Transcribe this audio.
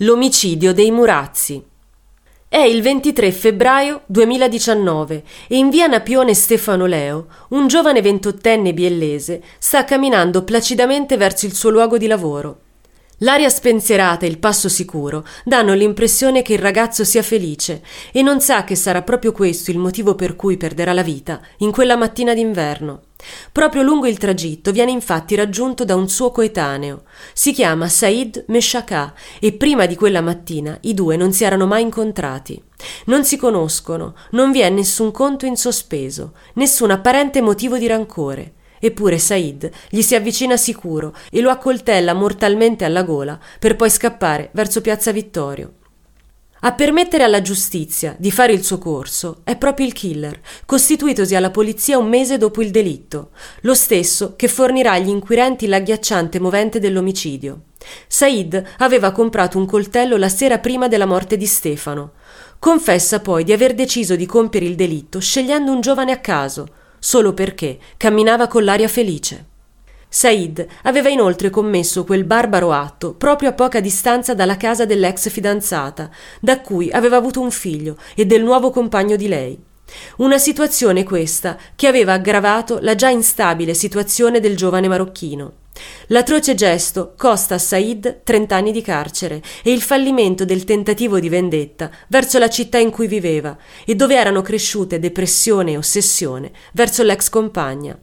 L'omicidio dei Murazzi. È il 23 febbraio 2019 e in via Napione Stefano Leo un giovane ventottenne biellese sta camminando placidamente verso il suo luogo di lavoro. L'aria spensierata e il passo sicuro danno l'impressione che il ragazzo sia felice e non sa che sarà proprio questo il motivo per cui perderà la vita in quella mattina d'inverno. Proprio lungo il tragitto viene infatti raggiunto da un suo coetaneo. Si chiama Said Meshaka e prima di quella mattina i due non si erano mai incontrati. Non si conoscono, non vi è nessun conto in sospeso, nessun apparente motivo di rancore. Eppure Said gli si avvicina sicuro e lo accoltella mortalmente alla gola per poi scappare verso Piazza Vittorio. A permettere alla giustizia di fare il suo corso è proprio il killer, costituitosi alla polizia un mese dopo il delitto, lo stesso che fornirà agli inquirenti l'agghiacciante movente dell'omicidio. Said aveva comprato un coltello la sera prima della morte di Stefano. Confessa poi di aver deciso di compiere il delitto scegliendo un giovane a caso, solo perché camminava con l'aria felice. Said aveva inoltre commesso quel barbaro atto proprio a poca distanza dalla casa dell'ex fidanzata, da cui aveva avuto un figlio e del nuovo compagno di lei. Una situazione questa che aveva aggravato la già instabile situazione del giovane marocchino. L'atroce gesto costa a Said 30 anni di carcere e il fallimento del tentativo di vendetta verso la città in cui viveva e dove erano cresciute depressione e ossessione verso l'ex compagna.